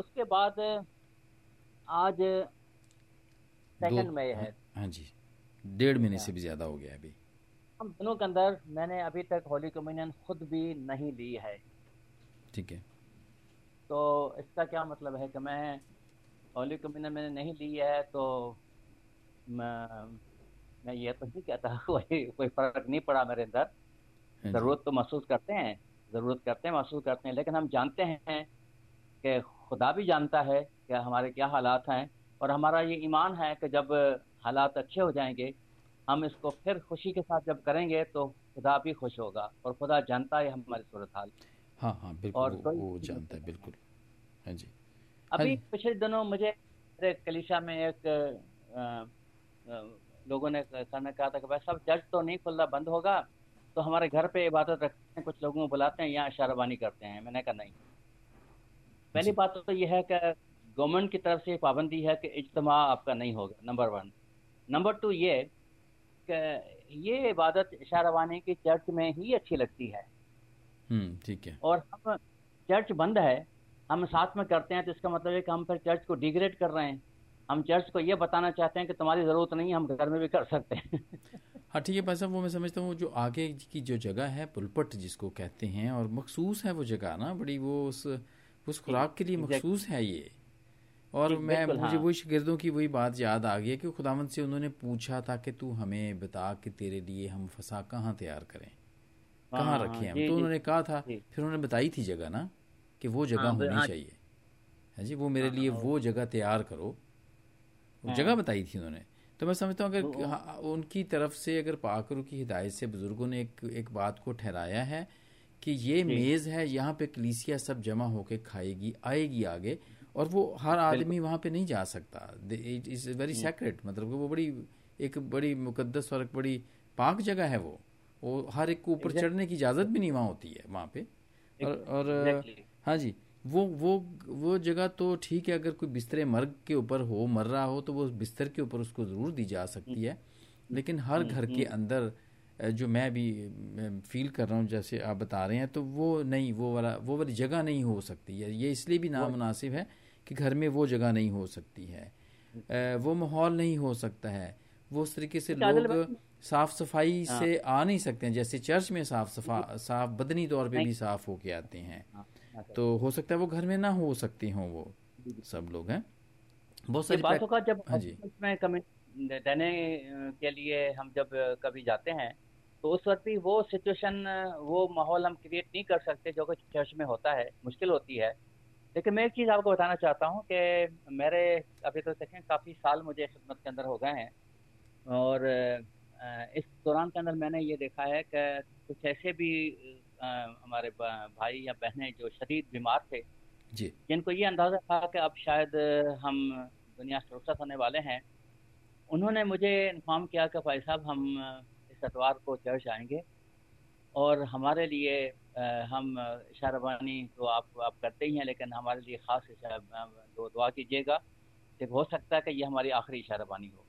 उसके बाद आज सेकंड मई है। हाँ जी। डेढ़ महीने से भी ज़्यादा हो गया अभी। हम दिनों के अंदर मैंने अभी तक होली कम्युनियन खुद भी नहीं ली है। ठीक है। तो इसका क्या मतलब है कि मैं होली कम्युनियन मैंने नहीं ली है तो मैं, मैं ये तो नहीं कहता कोई कोई फ़र्क नहीं पड़ा मेरे अंदर। हाँ ज़रूरत तो महसूस करते हैं ज़रूरत करते हैं महसूस करते हैं लेकिन हम जानते हैं कि खुदा भी जानता है कि हमारे क्या हालात हैं और हमारा ये ईमान है कि जब हालात अच्छे हो जाएँगे हम इसको फिर खुशी के साथ जब करेंगे तो खुदा भी खुश होगा और खुदा जानता है हमारी सूरत हाल हाँ हाँ बिल्कुल और वो, वो जानता है बिल्कुल। हाँ जी। अभी हाँ। पिछले दिनों मुझे कलिशा में एक अ, अ, लोगों ने सर ने कहा था कि भाई सब चर्च तो नहीं खुलना बंद होगा तो हमारे घर पे इबादत रखते हैं कुछ लोगों को बुलाते हैं यहाँ इशाराबानी करते हैं। मैंने कहा नहीं। पहली बात तो यह है कि गवर्नमेंट की तरफ़ से पाबंदी है कि इज्तमा आपका नहीं होगा नंबर वन नंबर टू ये कि ये इबादत इशाराबानी की चर्च में ही अच्छी लगती है। हम्म ठीक है। और हम चर्च बंद है हम साथ में करते हैं तो इसका मतलब है कि हम फिर चर्च को डिग्रेड कर रहे हैं। हम चर्च को ये बताना चाहते हैं कि तुम्हारी ज़रूरत नहीं है हम घर में भी कर सकते हैं। हाँ ठीक है भाई साहब वो मैं समझता हूँ जो आगे की जो जगह है पुलपट जिसको कहते हैं और मखसूस है वो जगह ना बड़ी वो उस उस खुराक के लिए मखसूस है ये। और मैं मुझे हाँ। वही शागिर्दों की वही बात याद आ गई है कि खुदावंत से उन्होंने पूछा था कि तू हमें बता कि तेरे लिए हम फसा कहाँ तैयार करें? कहाँ हाँ, रखें हम? तो उन्होंने कहा था फिर उन्होंने बताई थी जगह ना कि वो जगह हाँ, होनी हाँ। चाहिए। है जी? वो मेरे हाँ, लिए हाँ, वो जगह तैयार करो। हाँ। जगह बताई थी उन्होंने। तो मैं समझता हूँ अगर हाँ, उनकी तरफ़ से अगर पाकरू की हिदायत से बुज़ुर्गों ने एक एक बात को ठहराया है कि ये मेज है यहाँ पे कलीसिया सब जमा होके खाएगी आएगी आगे और वो हर आदमी वहाँ पे नहीं जा सकता। इट इज़ वेरी सेक्रेट मतलब वो बड़ी एक बड़ी मुकद्दस और एक बड़ी पाक जगह है वो। वो हर एक को ऊपर चढ़ने की इजाज़त भी नहीं वहाँ होती है वहाँ पे। और, और हाँ जी वो वो वो जगह तो ठीक है अगर कोई बिस्तरे मर्ग के ऊपर हो मर रहा हो तो वो बिस्तर के ऊपर उसको ज़रूर दी जा सकती है। लेकिन हर घर के अंदर जो मैं भी फील कर रहा हूँ जैसे आप बता रहे हैं तो वो नहीं वो वाला वो वाली जगह नहीं हो सकती है। ये इसलिए भी नामनासिब है कि घर में वो जगह नहीं हो सकती है। वो माहौल नहीं हो सकता है। वो उस तरीके से लोग साफ़ सफ़ाई से आ नहीं सकते हैं। जैसे चर्च में साफ़ सफ़ा साफ़ बदनी तौर पे भी साफ़ होके आते हैं। हाँ, हाँ। तो हो। सकता है वो घर में ना हो सकती हों वो। सब लोग हैं। बहुत सारी बातों का जब हाँ जी। में कमेंट देने के लिए हम जब कभी जाते हैं तो उस वक्त भी वो सिचुएशन वो माहौल हम क्रिएट नहीं कर सकते जो कि चर्च में होता है मुश्किल होती है। लेकिन मैं एक चीज़ आपको बताना चाहता हूँ कि मेरे अभी तो देखें काफ़ी साल मुझे खिदमत के अंदर हो गए हैं। और इस दौरान के अंदर मैंने ये देखा है कि कुछ ऐसे भी हमारे भाई या बहनें जो शदीद बीमार थे जी। जिनको ये अंदाज़ा था कि अब शायद हम दुनिया से रुखसत होने वाले हैं। उन्होंने मुझे इन्फॉर्म किया कि भाई साहब हम इस एतवार को चर्च आएँगे। और हमारे लिए हम इशारबानी तो आप आप करते ही हैं लेकिन हमारे लिए ख़ास दो दुआ कीजिएगा कि हो सकता है कि ये हमारी आखिरी इशारबानी हो।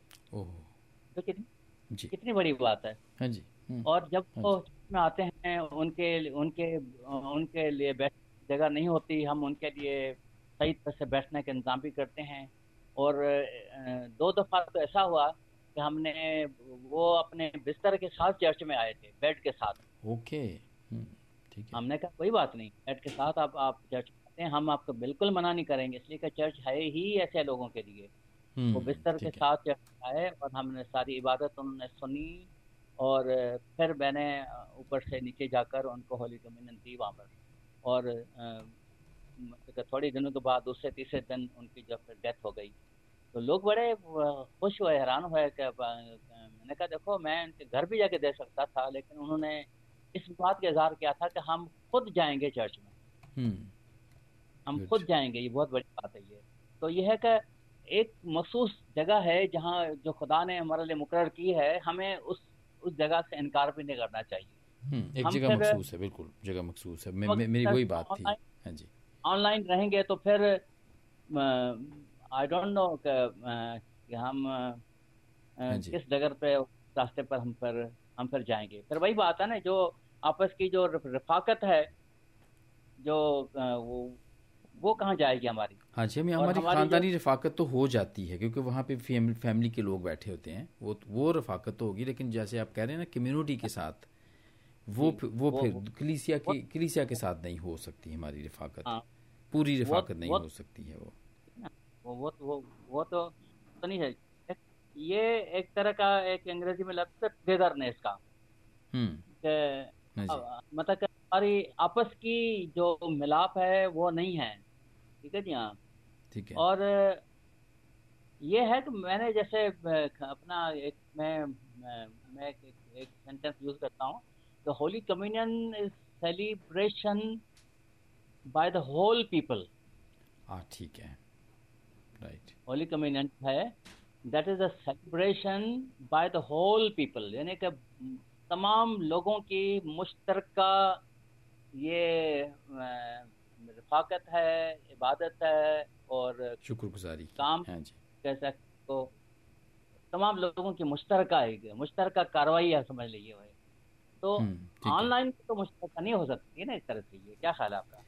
तो कितनी जी। कितनी बड़ी बात है। हाँ जी। हम्म, और जब हाँ वो में आते हैं उनके उनके उनके लिए बैठ जगह नहीं होती हम उनके लिए सही तरह से बैठने का इंतज़ाम भी करते हैं। और दो दफ़ा तो ऐसा हुआ कि हमने वो अपने बिस्तर के साथ चर्च में आए थे बेड के साथ। ओके। हम्म, ठीक है। हमने कहा कोई बात नहीं बेड के साथ आप आप चर्च आते हैं हम आपको बिल्कुल मना नहीं करेंगे। इसलिए कि चर्च है ही ऐसे लोगों के लिए। हम्म, वो बिस्तर के साथ चर्च आए और हमने सारी इबादत उन्होंने सुनी और फिर मैंने ऊपर से नीचे जाकर उनको होली कम्युनियन दी वहाँ पर। और थोड़े दिनों के बाद दूसरे तीसरे दिन उनकी जब फिर डेथ हो गई तो लोग बड़े खुश हुए हैरान हुए कि मैंने कहा देखो मैं उनके घर भी जाके दे सकता था लेकिन उन्होंने इस बात का इजहार किया था कि हम खुद जाएँगे चर्च में। हम्म, हम खुद जाएँगे ये बहुत बड़ी बात है ये। तो यह है कि एक मखसूस जगह है जहाँ जो खुदा ने हमारे लिए मुकर की है हमें उस उस जगह से इनकार भी नहीं करना चाहिए। हम्म, एक जगह मखसूस है बिल्कुल जगह मखसूस है। मे, मे, मेरी वही बात थी। हाँ जी। ऑनलाइन रहेंगे तो फिर आई डोंट नो कि हम अ, हाँ किस जगह पे रास्ते पर हम पर हम फिर जाएँगे। फिर वही बात है ना जो आपस की जो रफाकत है जो अ, वो वो कहाँ जाएगी हमारी? हाँ जी हमें हमारी खानदानी रफाकत तो हो जाती है क्योंकि वहाँ पे फैमिली के लोग बैठे होते हैं। वो वो रफाकत तो होगी लेकिन जैसे आप कह रहे हैं ना कम्युनिटी के साथ वो वो, वो फिर कलीसिया की कलीसिया के साथ नहीं हो सकती हमारी रफाकत। हाँ, पूरी रफाकत नहीं हो सकती है वो। वो वो वो, वो तो, तो नहीं है। ये एक तरह का एक अंग्रेज़ी में लगता है टुगेदरनेस का। हम्म, मतलब हमारी आपस की जो मिलाप है वो नहीं है। ठीक है जी हाँ। ठीक है। और ये है कि मैंने जैसे अपना एक मैं मैं एक, एक सेंटेंस यूज़ करता हूँ। The holy communion is celebration by the whole people हाँ ठीक है। होली कम्युनियन है। That is a celebration by the whole people यानी कि तमाम लोगों की मुश्तरका ये रफाकत है इबादत है और शुक्रगुजारी। काम हाँ जी। कैसा तो तमाम लोगों की मुश्तरका है मुश्तरका कार्रवाई है समझ लीजिए तो ऑनलाइन हम्म, तो मुश्तरका नहीं हो सकती है ना इस तरह से ये क्या ख्याल है आपका?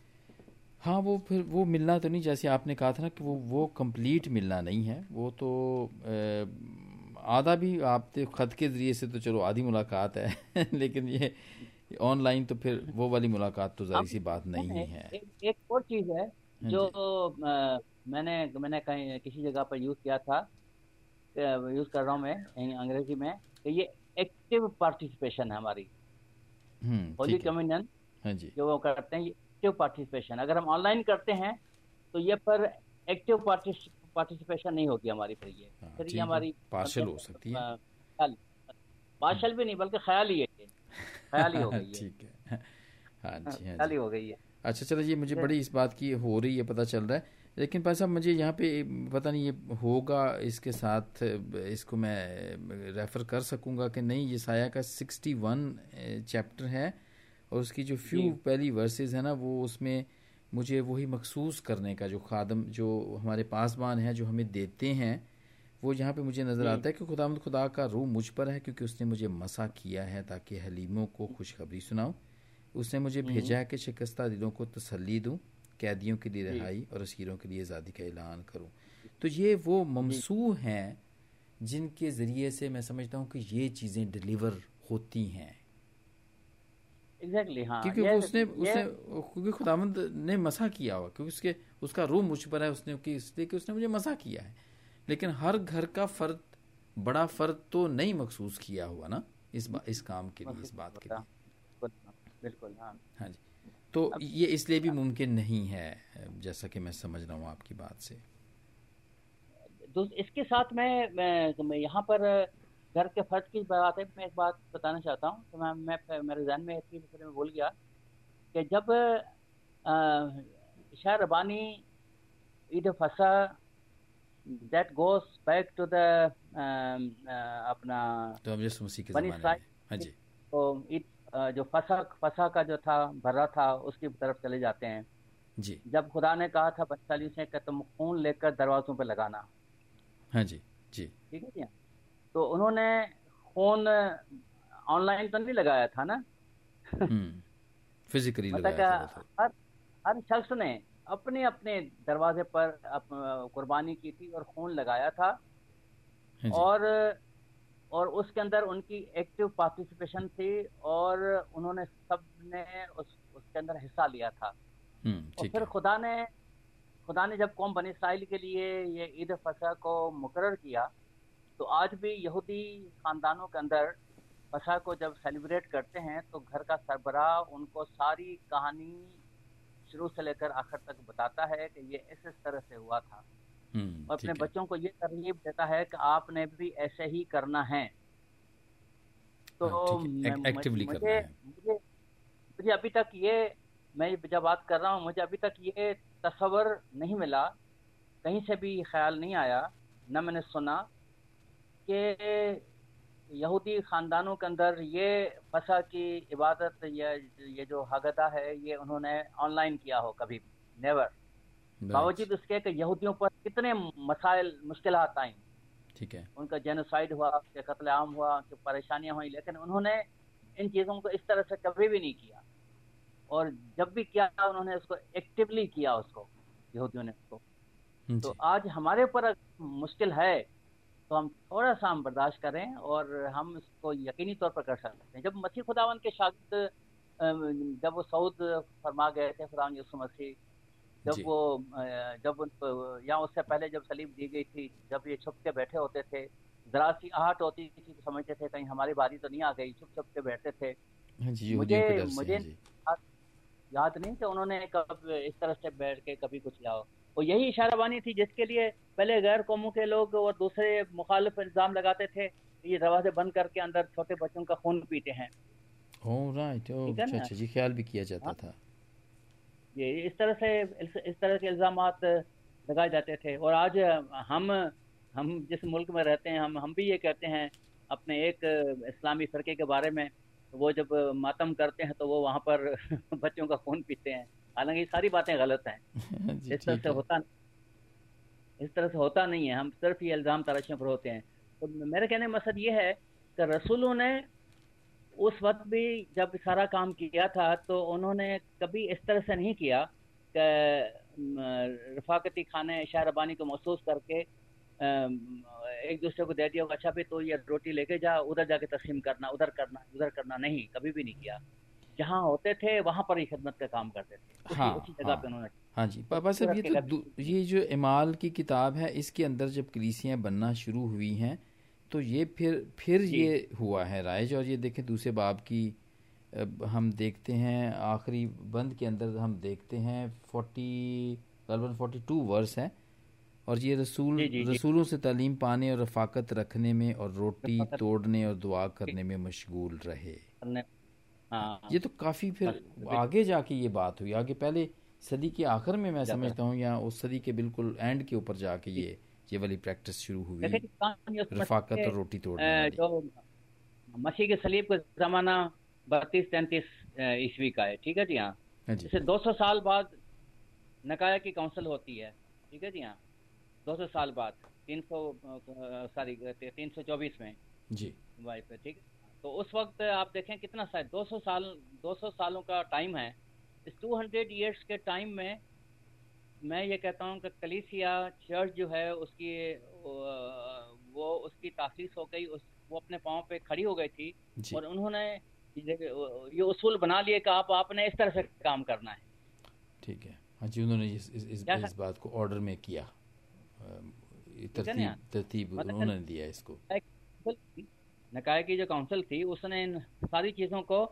हाँ वो फिर वो मिलना तो नहीं जैसे आपने कहा था ना कि वो वो कंप्लीट मिलना नहीं है। वो तो आधा भी आप ख़त के ज़रिए से तो चलो आधी मुलाकात है लेकिन ये ऑनलाइन तो फिर वो वाली मुलाकात तो जारी सी बात नहीं है है। एक, एक और चीज़ है हाँ जो आ, मैंने मैंने कहीं किसी जगह पर यूज़ किया था यूज़ कर रहा हूँ मैं अंग्रेज़ी में तो ये एक्टिव पार्टिसिपेशन है हमारी। होली कम्युनियन हाँ। जी। जो वो करते हैं एक्टिव पार्टिसिपेशन अगर हम ऑनलाइन करते हैं तो ये पर एक्टिव पार्टिसिपेशन नहीं होगी हमारी फिर ये। हाँ, फिर ये हमारी पार्शल हो सकती है। पार्शल भी नहीं बल्कि ख्याल ही है ख्याल ही हो गई ठीक है। हाँ जी हाँ ख्याल हो गई है। अच्छा चलो ये मुझे बड़ी इस बात की हो रही है पता चल रहा है। लेकिन भाई साहब मुझे यहाँ पे पता नहीं ये होगा इसके साथ इसको मैं रेफ़र कर सकूँगा कि नहीं? ये साया का सिक्सटी वन चैप्टर है। और उसकी जो फ्यू पहली वर्सेस है ना वो उसमें मुझे वही मखसूस करने का जो खादम जो हमारे पासबान हैं जो हमें देते हैं वो यहाँ पे मुझे नज़र आता है कि खुदा खुदा का रूह मुझ पर है क्योंकि उसने मुझे मसा किया है ताकि हलीमों को खुशखबरी सुनाऊं। उसने मुझे भेजा है कि शिकस्ता दिलों को तसली दूँ कैदियों के लिए रिहाई और असीरों के लिए आज़ादी का ऐलान करूँ। तो ये वो ममसू हैं जिनके ज़रिए से मैं समझता हूँ कि ये चीज़ें डिलीवर होती हैं। एग्जैक्टली हाँ क्योंकि वो उसने उसने क्योंकि खुदामंद ने मसा किया हुआ क्योंकि उसके उसका रूह मुझ पर है उसने कि इसलिए कि उसने मुझे मसा किया है। लेकिन हर घर का फर्द बड़ा फर्द तो नहीं मखसूस किया हुआ ना इस बा, इस काम के लिए इस बात के लिए। बिल्कुल हाँ। हाँ जी तो ये इसलिए भी मुमकिन नहीं है जैसा कि मैं समझ रहा हूँ आपकी बात से। तो इसके साथ मैं, मैं यहाँ पर घर के फ़र्ज़ की बात है मैं एक बात बताना चाहता हूँ। तो मैं मैं मेरे जहन में इतनी में भूल गया कि जब शाह रबानी ईद फसा that goes back to the अपना तो बनी हाँ जी। तो ईद जो फसा फसा का जो था भर्रा था उसकी तरफ़ चले जाते हैं। जी। जब खुदा ने कहा था बच्चाली से कि तुम खून लेकर दरवाजों पे लगाना। हाँ जी जी। ठीक है जी? तो उन्होंने फ़ोन ऑनलाइन तो नहीं लगाया था ना फिजिकली हम्म। मतलब तो। हर हर शख्स ने अपने अपने दरवाजे पर कुर्बानी की थी और खून लगाया था हाँ और और उसके अंदर उनकी एक्टिव पार्टिसिपेशन थी और उन्होंने सबने उस उसके अंदर हिस्सा लिया था हम्म, और फिर खुदा ने खुदा ने जब कौम बनी इसराइल के लिए ये ईद फसा को मुकर किया तो आज भी यहूदी ख़ानदानों के अंदर फसा को जब सेलिब्रेट करते हैं तो घर का सरबराह उनको सारी कहानी शुरू से लेकर आखिर तक बताता है कि ये इस इस तरह से हुआ था। हम्म, और अपने बच्चों को ये तरलीब देता है कि आपने भी ऐसे ही करना है। तो हाँ, मुझे मुझे मुझे अभी तक ये मैं जब बात कर रहा हूँ मुझे अभी तक ये तस्वर नहीं मिला। कहीं से भी ख्याल नहीं आया न मैंने सुना। कि यहूदी ख़ानदानों के अंदर ये फसा की इबादत या ये जो हगदा है ये उन्होंने ऑनलाइन किया हो कभी नेवर बावजूद उसके कि यहूदियों पर कितने मसाइल मुश्किल आई। ठीक है। उनका जेनोसाइड हुआ कि कत्ल आम हुआ कि परेशानियाँ हुई लेकिन उन्होंने इन चीज़ों को इस तरह से कभी भी नहीं किया। और जब भी किया उन्होंने उसको एक्टिवली किया उसको यहूदियों ने उसको। तो आज हमारे ऊपर मुश्किल है तो हम थोड़ा सा हम बर्दाश्त करें और हम इसको यकीनी तौर पर कर सकते हैं। जब मसीह खुदावन के शागिद जब वो सऊद फरमा गए थे खुदा यसु मसीह जब वो जब या उससे पहले जब सलीब दी गई थी जब ये छुप के बैठे होते थे जरा सी आहट होती थी तो समझते थे कहीं हमारी बारी तो नहीं आ गई छुप छुप के बैठते थे। मुझे मुझे याद नहीं कि उन्होंने कब इस तरह से बैठ के कभी कुछ हो। और यही इशारा बानी थी जिसके लिए पहले गैर कौमों के लोग और दूसरे मुखालिफ इल्ज़ाम लगाते थे ये दरवाजे बंद करके अंदर छोटे बच्चों का खून पीते हैं। राइट अच्छा अच्छा जी ख्याल भी किया जाता हाँ? था। ये इस तरह से इस तरह के इल्ज़ाम लगाए जाते थे। और आज हम हम जिस मुल्क में रहते हैं हम हम भी ये कहते हैं अपने एक इस्लामी फ़िरके के बारे में वो जब मातम करते हैं तो वो वहाँ पर बच्चों का खून पीते हैं। हालाँकि सारी बातें गलत हैं। इस तरह से होता इस तरह से होता नहीं है। हम सिर्फ़ ये इल्ज़ाम तराशियों पर होते हैं। तो मेरे कहने का मकसद ये है कि रसूलों ने उस वक्त भी जब सारा काम किया था तो उन्होंने कभी इस तरह से नहीं किया कि रफाकती खाने शाहरबानी को महसूस करके एक दूसरे को दे दिया अच्छा भी तो ये रोटी लेके जा उधर जाके तस्लीम करना उधर करना उधर करना नहीं कभी भी नहीं किया। जहाँ होते थे वहाँ पर ही खिदमत का काम करते थे। हाँ, उसी जगह हाँ, पे उन्होंने हाँ जी पापा साहब ये तो ये जो इमाल की किताब है इसके अंदर जब कलीसियाँ बनना शुरू हुई हैं तो ये फिर फिर ये हुआ है राइज और ये देखें दूसरे बाब की हम देखते हैं आखिरी बंद के अंदर हम देखते हैं फोर्टी तकरीबन फोर्टी टू वर्स हैं और ये रसूल जी, जी, रसूलों से तालीम पाने और रफाकत रखने में और रोटी तोड़ने और दुआ करने में मशगूल रहे। हाँ, ये तो काफ़ी फिर आगे जाके ये बात हुई। आगे पहले सदी के आखिर में मैं समझता हूँ। या उस सदी के बिल्कुल एंड के ऊपर जाके ये ये वाली प्रैक्टिस शुरू हुई। रफाकत और रोटी तोड़ने जो मसीह के सलीब का जमाना बत्तीस तैतीस ईस्वी का है। ठीक है जी हाँ, हाँ जैसे 200 साल बाद नकाया की काउंसिल होती है। ठीक है जी हाँ? 200 साल बाद 300 सॉरी 324 में। जी। वाइफ है ठीक? तो उस वक्त आप देखें कितना शायद 200 साल 200 सालों का टाइम है। इस 200 इयर्स के टाइम में मैं ये कहता हूँ कि कलीसिया चर्च जो है उसकी वो उसकी तासीस हो गई उस वो अपने पाँव पे खड़ी हो गई थी और उन्होंने ये उसूल बना लिए कि आप आपने इस तरह से काम करना है। ठीक है। हाँ जी उन्होंने इस इस, इस, इस बात को ऑर्डर में किया। तरतीब तरतीब मतलब उन्होंने दिया इसको। नकाय की जो काउंसिल थी उसने इन सारी चीज़ों को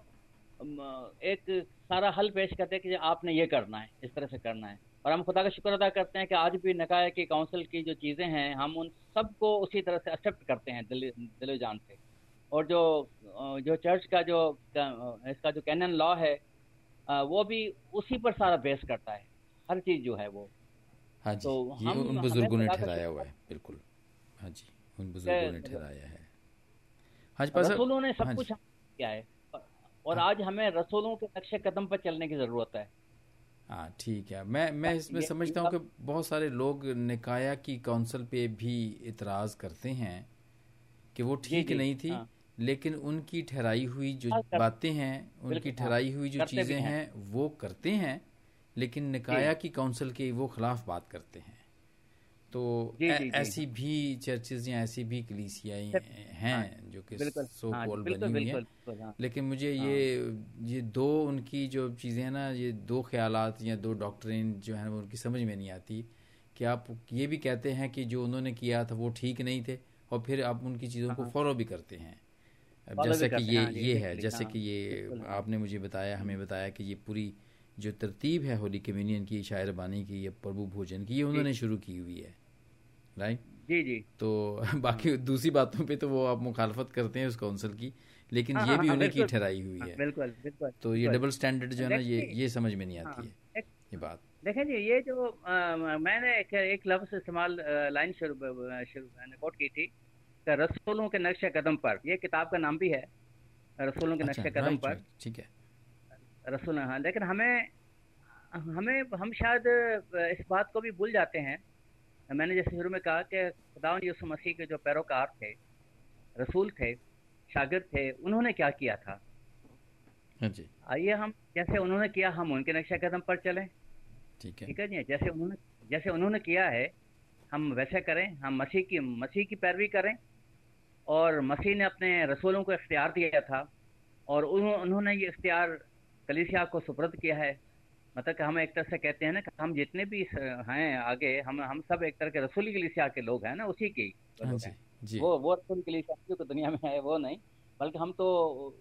एक सारा हल पेश करते कि आपने ये करना है इस तरह से करना है। और हम खुदा का शुक्र अदा करते हैं कि आज भी नकाय की काउंसिल की जो चीज़ें हैं हम उन सबको उसी तरह से एक्सेप्ट करते हैं दिल दिलो जान से। और जो जो चर्च का जो इसका जो कैनन लॉ है वो भी उसी पर सारा बेस करता है। हर चीज़ जो है वो। हाँ जी तो ये उन बुज़ुर्गों ने ठहराया हुआ है बिल्कुल। हाँ जी उन बुज़ुर्गों ने ठहराया है। हाँ जी रसूलों ने सब हाँ कुछ किया है। और हाँ। आज हमें रसूलों के नक्शे कदम पर चलने की ज़रूरत है। हाँ ठीक है। मैं मैं इसमें समझता हूँ कि बहुत सारे लोग निकाया की काउंसिल पे भी इतराज करते हैं कि वो ठीक नहीं थी हाँ। लेकिन उनकी ठहराई हुई जो हाँ, बातें हैं उनकी ठहराई हुई जो चीज़ें हैं। वो करते हैं लेकिन निकाया की काउंसिल के वो खिलाफ बात करते हैं। तो जी, जी, ऐसी. भी चर्चेज या ऐसी भी कलीसियाएँ हैं हाँ, जो कि सो हाँ, कॉल बनी हुई हैं। हाँ, लेकिन मुझे हाँ, ये ये दो उनकी जो चीज़ें हैं ना ये दो ख्यालात या दो डॉक्ट्रिन जो है उनकी समझ में नहीं आती। कि आप ये भी कहते हैं कि जो उन्होंने किया था वो ठीक नहीं थे और फिर आप उनकी चीज़ों को फॉलो हाँ, भी करते हैं। जैसे कि ये ये है जैसे कि ये आपने मुझे बताया हमें बताया कि ये पूरी जो तरतीब है होली कम्युनियन की शायर बानी की या प्रभु भोजन की ये उन्होंने शुरू की हुई है राइट जी जी। तो बाकी दूसरी बातों पे तो वो आप मुखालफत करते हैं उस काउंसिल की लेकिन हाँ, ये भी हाँ, उन्हीं की ठहराई हुई है बिल्कुल बिल्कुल। तो ये डबल स्टैंडर्ड जो है ना ये ये समझ में नहीं आती है। ये बात। देखें जी ये जो आ, मैंने एक, एक लफ्ज इस्तेमाल लाइन शुरू कोट की थी रसूलों के नक्शे कदम पर। ये किताब का नाम भी है रसूलों के अच्छा, नक्शे कदम पर। ठीक है। रसूल हाँ। लेकिन हमें हमें हम शायद इस बात को भी भूल जाते हैं। मैंने जैसे शुरू में कहा कि खुदा यूसु मसीह के जो पैरोकार थे रसूल थे शागिर थे उन्होंने क्या किया था? हाँ जी। आइए हम जैसे उन्होंने किया हम उनके नक्शा कदम पर चलें। ठीक है। ठीक है जी जैसे उन्होंने जैसे उन्होंने किया है हम वैसे करें हम मसीह की मसीह की पैरवी करें। और मसीह ने अपने रसूलों को इख्तियार दिया था और उन्होंने ये इख्तियार कलिसिया को सुप्रद किया है। मतलब कि हम एक तरह से कहते हैं ना कि हम जितने भी हैं आगे हम हम सब एक तरह के रसूली कलिसिया के लोग हैं ना उसी के हाँ जी। वो वो रसूली कलिसिया जो तो दुनिया में है वो नहीं बल्कि हम तो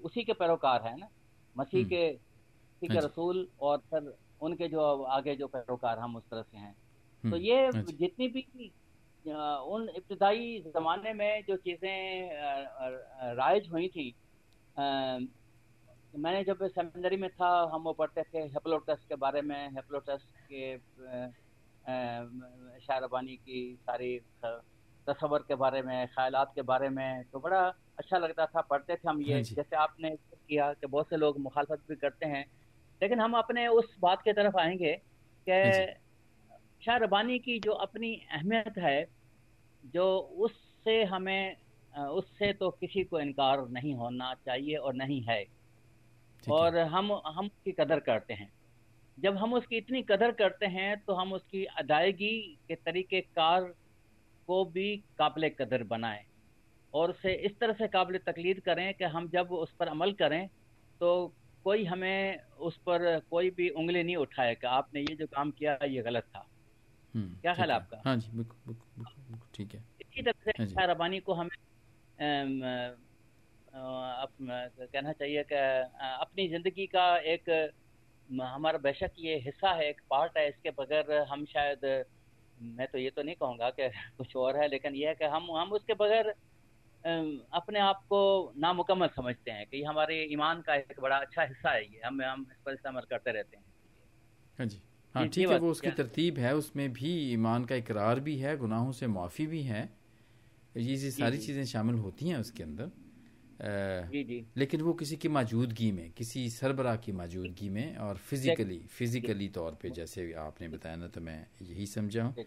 उसी के पैरोकार हैं ना मसीह हम्म। के मसीह के हाँ रसूल और फिर उनके जो आगे जो पैरोकार हम उस तरह से हैं। तो हम्म, ये हाँ जितनी भी उन इब्तदाई ज़माने में जो चीज़ें राइज हुई थी मैंने जब सेमिनरी में था हम वो पढ़ते थे हेप्लोटस के बारे में हेप्लोटस के शारबानी की सारी तस्वर के बारे में ख्यालात के बारे में तो बड़ा अच्छा लगता था पढ़ते थे हम हाँ ये जैसे आपने किया कि बहुत से लोग मुखालफत भी करते हैं लेकिन हम अपने उस बात की तरफ़ आएँगे हाँ कि शाह रबानी की जो अपनी अहमियत है जो उससे हमें उससे तो किसी को इनकार नहीं होना चाहिए और नहीं है। और हम हम उसकी कदर करते हैं। जब हम उसकी इतनी कदर करते हैं तो हम उसकी अदायगी के तरीके कार को भी काबिल कदर बनाएँ और उसे इस तरह से काबिल तकलीद करें कि हम जब उस पर अमल करें तो कोई हमें उस पर कोई भी उंगली नहीं उठाए कि आपने ये जो काम किया ये गलत था। हम्म, क्या ख्याल। आपका? हाँ जी बिल्कुल ठीक है। इसी तरह से हाँ रबानी को हमें अप- कहना चाहिए कि अपनी ज़िंदगी का एक हमारा बेशक ये हिस्सा है एक पार्ट है इसके बगैर हम शायद मैं तो ये तो नहीं कहूँगा कि कुछ और है लेकिन ये है कि हम हम उसके बगैर अपने आप को नामुकम्मल समझते हैं कि ये हमारे ईमान का एक बड़ा अच्छा हिस्सा है ये हम हम इस पर इस्तेमाल करते रहते हैं। हाँ जी। हाँ ठीक है वो उसकी तरतीब है उसमें भी ईमान का इकरार भी है गुनाहों से माफ़ी भी है ये सारी चीज़ें शामिल होती हैं उसके अंदर। जी जी। लेकिन वो किसी की मौजूदगी में किसी सरबरा की मौजूदगी में और फिजिकली फिजिकली तौर पे जैसे आपने बताया ना तो मैं यही समझा हूँ।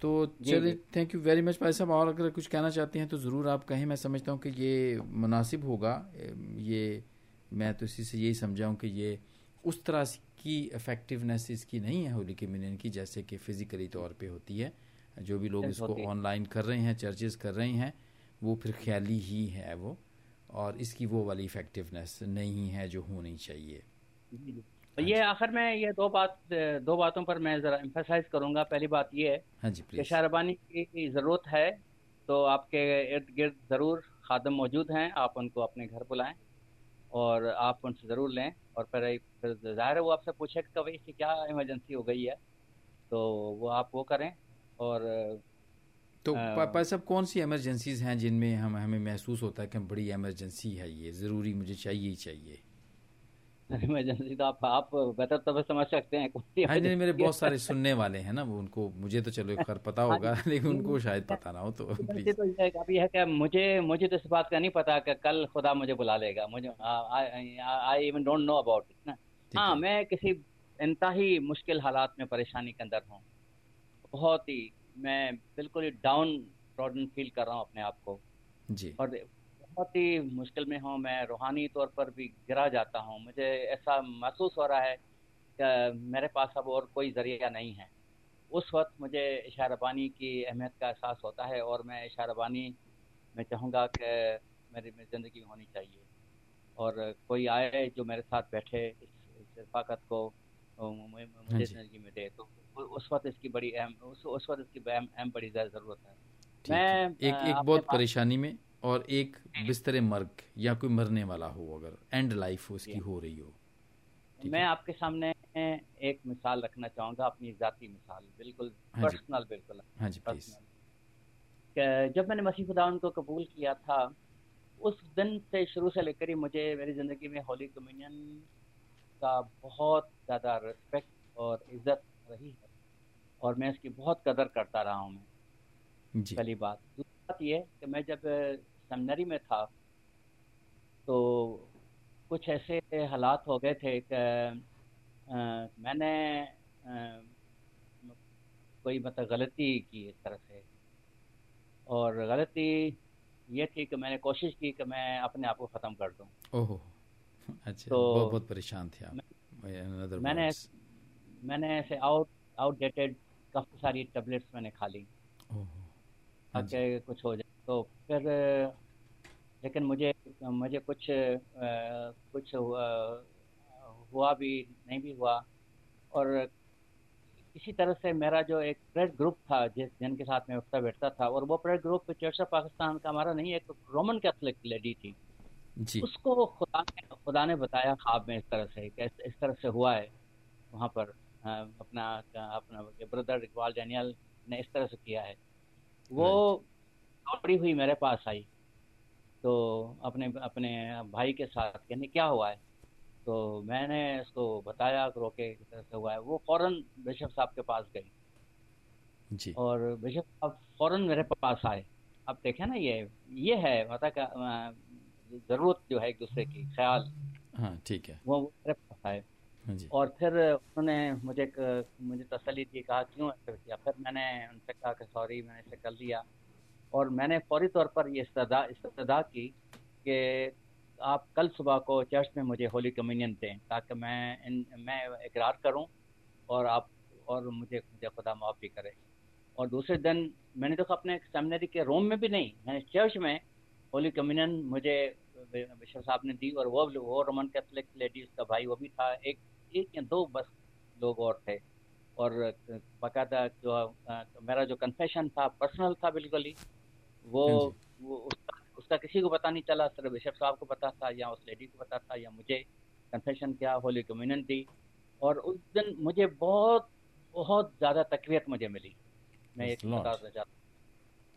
तो चलिए थैंक यू वेरी मच भाई साहब और अगर कुछ कहना चाहते हैं तो ज़रूर आप कहें। मैं समझता हूँ कि ये मुनासिब होगा। ये मैं तो इसी से यही समझा हूँ कि ये उस तरह की इफेक्टिवनेस इसकी नहीं है होली कम्युनियन की जैसे कि फिजिकली तौर पे होती है। जो भी लोग इसको ऑनलाइन कर रहे हैं चर्चेज कर रहे हैं वो फिर ख्याली ही है वो। और इसकी वो वाली इफेक्टिवनेस नहीं है जो होनी चाहिए। तो ये आखिर में ये दो बात दो बातों पर मैं ज़रा एम्फेसाइज करूँगा। पहली बात ये है हाँ जी कि शाहरबानी की ज़रूरत है तो आपके इर्द गिर्द ज़रूर खादम मौजूद हैं। आप उनको अपने घर बुलाएँ और आप उनसे ज़रूर लें। और फिर फिर ज़ाहिर है वो आपसे पूछे कि भाई इसकी क्या इमरजेंसी हो गई है तो वो आप वो करें। और तो अ, पा- पा साहब कौन सी इमरजेंसीज हैं जिनमें हम हमें महसूस होता है कि बड़ी इमरजेंसी है ये? ज़रूरी मुझे चाहिए ही चाहिए। इमरजेंसी तो आप आप बेहतर तब समझ सकते हैं हाँ नहीं मेरे बहुत सारे सुनने वाले हैं ना वो उनको मुझे तो चलो खैर पता होगा लेकिन उनको शायद पता ना हो तो तो ये अभी है कि मुझे मुझे तो इस बात का नहीं पता कि कल खुदा मुझे बुला लेगा। मुझे I even don't know about it ना। हाँ। मैं किसी इंतही मुश्किल हालात में परेशानी के अंदर हूँ। बहुत ही मैं बिल्कुल ही डाउन ट्रॉडन फील कर रहा हूँ अपने आप को। जी। और बहुत ही मुश्किल में हूँ मैं रूहानी तौर पर भी गिरा जाता हूँ। मुझे ऐसा महसूस हो रहा है कि मेरे पास अब और कोई ज़रिया नहीं है। उस वक्त मुझे इशारबानी की अहमियत का एहसास होता है और मैं इशारबानी में चाहूँगा कि मेरी मेरी ज़िंदगी होनी चाहिए। और कोई आए जो मेरे साथ बैठे इस, रफाकत को मुझे ज़िंदगी में दे तो उस वक्त इसकी बड़ी अहम उस, उस वक्त इसकी अहम अहम बड़ी ज़रूरत है। मैं, एक एक बहुत परेशानी में और एक बिस्तर मर्ग या कोई मरने वाला हो अगर एंड लाइफ हो उसकी हो रही हो। मैं आपके सामने एक मिसाल रखना चाहूँगा अपनी ज़ाती मिसाल बिल्कुल हाँ पर्सनल बिल्कुल। हाँ जी प्लीज़ पर्सनल जब मैंने मसीह खुदा उनको कबूल किया था उस दिन से शुरू से लेकर ही मुझे मेरी ज़िंदगी में होली कम्युनियन का बहुत ज़्यादा रिस्पेक्ट और इज़्ज़त रही है। और मैं इसकी बहुत कदर करता रहा हूँ मैं। पहली बात। दूसरी बात ये कि मैं जब सेमिनरी में था तो कुछ ऐसे हालात हो गए थे कि मैंने अ, कोई मतलब गलती की इस तरह से। और गलती ये थी कि मैंने कोशिश की कि मैं अपने आप को ख़त्म कर दूँ। ओहो। अच्छा तो बहुत बहुत परेशान थे आप। other मैंने मैंने ऐसे आउट आउटडेटेड काफ़ी सारी टेबलेट्स मैंने खा ली। हाँ ताकि कुछ हो जाए। तो फिर लेकिन मुझे मुझे कुछ आ, कुछ हुआ, हुआ भी नहीं भी हुआ। और इसी तरह से मेरा जो एक प्रेड ग्रुप था जिस जिनके साथ मैं उठता बैठता था और वो प्रेड ग्रुप चर्च ऑफ़ पाकिस्तान का हमारा नहीं एक रोमन कैथलिक लेडी थी। जी। उसको खुदा ने खुदा ने बताया ख्वाब में इस तरह से इस तरह से हुआ है वहाँ पर। अपना अपना ब्रदर इकबाल डैनियल ने इस तरह से किया है। वो दौड़ी हुई मेरे पास आई। तो अपने अपने भाई के साथ यानी क्या हुआ है? तो मैंने उसको बताया रोके किस तरह से हुआ है। वो फ़ौरन बिशप साहब के पास गई। जी। और बिशप साहब फ़ौरन मेरे पास आए। अब देखे ना ये ये है मतलब का ज़रूरत जो है एक दूसरे की ख्याल। हाँ ठीक है। वो मेरे पास आए। हाँ और फिर उन्होंने मुझे मुझे तसली दी, कहा, क्यों ऐसे किया? फिर मैंने उनसे कहा कि, सॉरी, मैंने इसे कर लिया। और मैंने फौरी तौर पर ये इस्तदा इस्तदा की कि आप कल सुबह को चर्च में मुझे होली कम्युनियन दें, ताकि मैं इन, मैं इकरार करूँ और आप, और मुझे मुझे खुदा माफ़ भी करे। और दूसरे दिन मैंने तो अपने सेमिनरी के रूम में भी नहीं, मैंने चर्च में होली कम्युनियन मुझे बिशप साहब ने दी और वो वो रोमन कैथलिक लेडी उसका भाई, वो भी था, एक एक या दो बस लोग और थे। और बाकायदा जो मेरा जो कन्फेशन था पर्सनल था बिल्कुल ही वो हाँ वो उसका, उसका किसी को पता नहीं चला सिर्फ़ बिशप साहब को पता था या उस लेडी को पता था या मुझे कन्फेशन क्या होली कम्युनियन थी। और उस दिन मुझे बहुत बहुत ज़्यादा तकवीत मुझे मिली। मैं एक बताना चाहता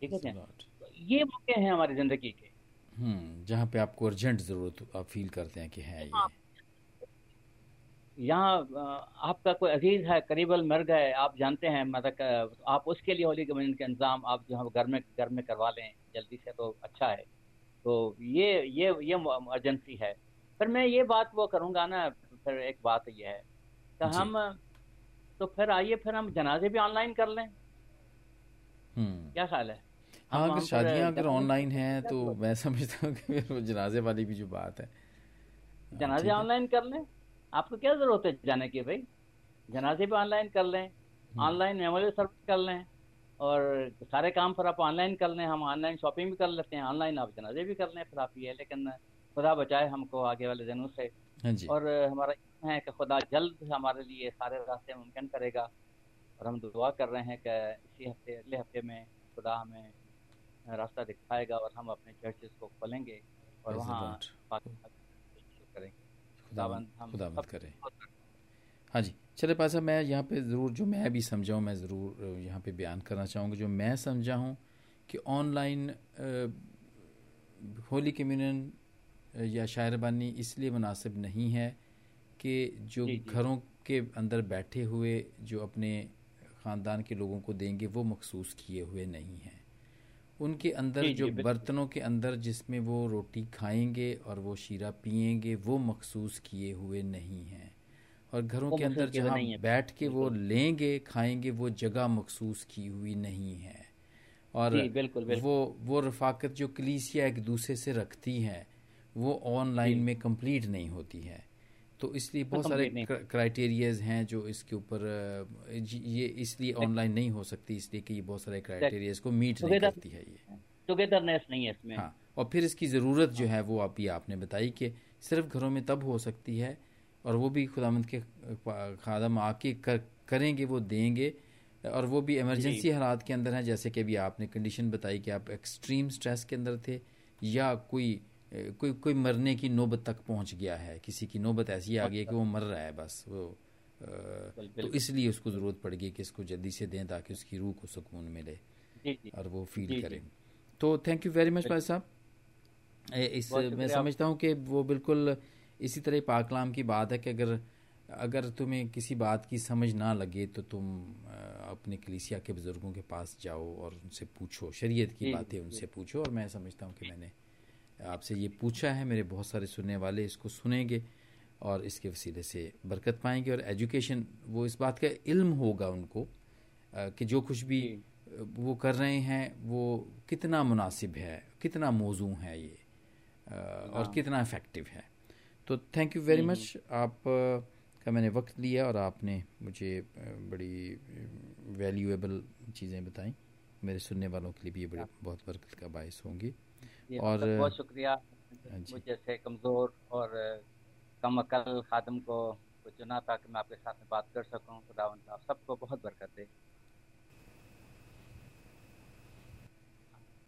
ठीक है तो ये मौके हैं हमारी ज़िंदगी के। हम्म जहाँ पे आपको अर्जेंट ज़रूरत आप फील करते हैं कि है ये। हाँ। यहाँ आपका कोई अज़ीज़ है करीबल मर गए आप जानते हैं मतलब आप उसके लिए होली कम्युनिटी का इंतज़ाम आप जो है घर में घर में करवा लें जल्दी से तो अच्छा है। तो ये ये ये इमरजेंसी है। फिर मैं ये बात वो करूँगा ना फिर एक बात ये है। कि हम तो फिर आइए फिर हम जनाजे भी ऑनलाइन कर लें। हम्म। क्या ख्याल है? हाँ अगर शादियाँ अगर ऑनलाइन हैं तो मैं समझता हूँ कि वो जनाजे वाली भी जो बात है। जनाजे ऑनलाइन कर लें? आपको क्या ज़रूरत है जाने की भाई? जनाजे भी ऑनलाइन कर लें ऑनलाइन मेमोरियल सर्विस कर लें और सारे काम फिर आप ऑनलाइन कर लें हम ऑनलाइन शॉपिंग भी कर लेते हैं ऑनलाइन आप जनाजे भी कर लें फिर आप ये लेकिन खुदा बचाए हमको आगे वाले दिनों से। हाँ और हमारा है कि खुदा जल्द हमारे लिए सारे रास्ते मुमकिन करेगा और हम दुआ कर रहे हैं कि इसी हफ़्ते अगले हफ़्ते में खुदा हमें रास्ता दिखाएगा और हम अपने चर्चेस को खोलेंगे और वहाँ करेंगे। खुदावंत करे। हाँ। जी चले पासा मैं यहाँ पे ज़रूर जो मैं भी समझा हूँ मैं ज़रूर यहाँ पे बयान करना चाहूँगा। जो मैं समझा हूँ कि ऑनलाइन होली कम्यूनियन या शायरबानी इसलिए मुनासिब नहीं है कि जो। घरों के अंदर बैठे हुए जो अपने ख़ानदान के लोगों को देंगे वो मखसूस किए हुए नहीं हैं। उनके अंदर जो बर्तनों के अंदर जिसमें वो रोटी खाएँगे और वो शीरा पिएँगे वो मखसूस किए हुए नहीं हैं। और घरों के अंदर जहाँ बैठ के वो लेंगे खाएँगे वो जगह मखसूस की हुई नहीं है। और बिल्कुल, बिल्कुल। वो वो रफाकत जो कलीसिया एक दूसरे से रखती है वो ऑनलाइन में कंप्लीट नहीं होती है। तो इसलिए बहुत सारे क्राइटेरियाज हैं जो इसके ऊपर ये इसलिए ऑनलाइन नहीं हो सकती इसलिए कि ये बहुत सारे क्राइटेरियाज को मीट नहीं करती है ये। टुगेदरनेस नहीं है इसमें। हाँ और फिर इसकी ज़रूरत जो है वो आप ये आपने बताई कि सिर्फ़ घरों में तब हो सकती है और वो भी खुदामंद के खादम आके कर, करेंगे वो देंगे और वो भी इमरजेंसी हालात के अंदर है जैसे कि अभी आपने कंडीशन बताई कि आप एक्सट्रीम स्ट्रेस के अंदर थे या कोई कोई कोई मरने की नौबत तक पहुँच गया है। किसी की नौबत ऐसी आ गई है कि वो मर रहा है बस वो तो इसलिए उसको ज़रूरत पड़ गई कि इसको जल्दी से दें ताकि उसकी रूह को सुकून मिले और वो फील करे। तो थैंक यू वेरी मच भाई साहब। इस मैं समझता हूँ कि वो बिल्कुल इसी तरह पाकलाम की बात है कि अगर अगर तुम्हें किसी बात की समझ ना लगे तो तुम अपने कलीसिया के बुज़ुर्गों के पास जाओ और उनसे पूछो शरीयत की बातें उनसे पूछो और मैं समझता हूँ कि मैंने आपसे ये पूछा है मेरे बहुत सारे सुनने वाले इसको सुनेंगे और इसके वसीले से बरकत पाएँगे और एजुकेशन वो इस बात का इल्म होगा उनको कि जो कुछ भी वो कर रहे हैं वो कितना मुनासिब है कितना मौजू है ये और हाँ। कितना इफ़ेक्टिव है। तो थैंक यू वेरी मच आप का मैंने वक्त लिया और आपने मुझे बड़ी वैल्यूएबल चीज़ें बताई। मेरे सुनने वालों के लिए भी ये बड़ी बहुत बरकत का बायस होंगी। और बहुत शुक्रिया। हाँ मुझे जैसे कमज़ोर और कम अकल खादम को चुना ताकि मैं आपके साथ में बात कर सकूँ। खुदा आप सबको बहुत बरकत दे।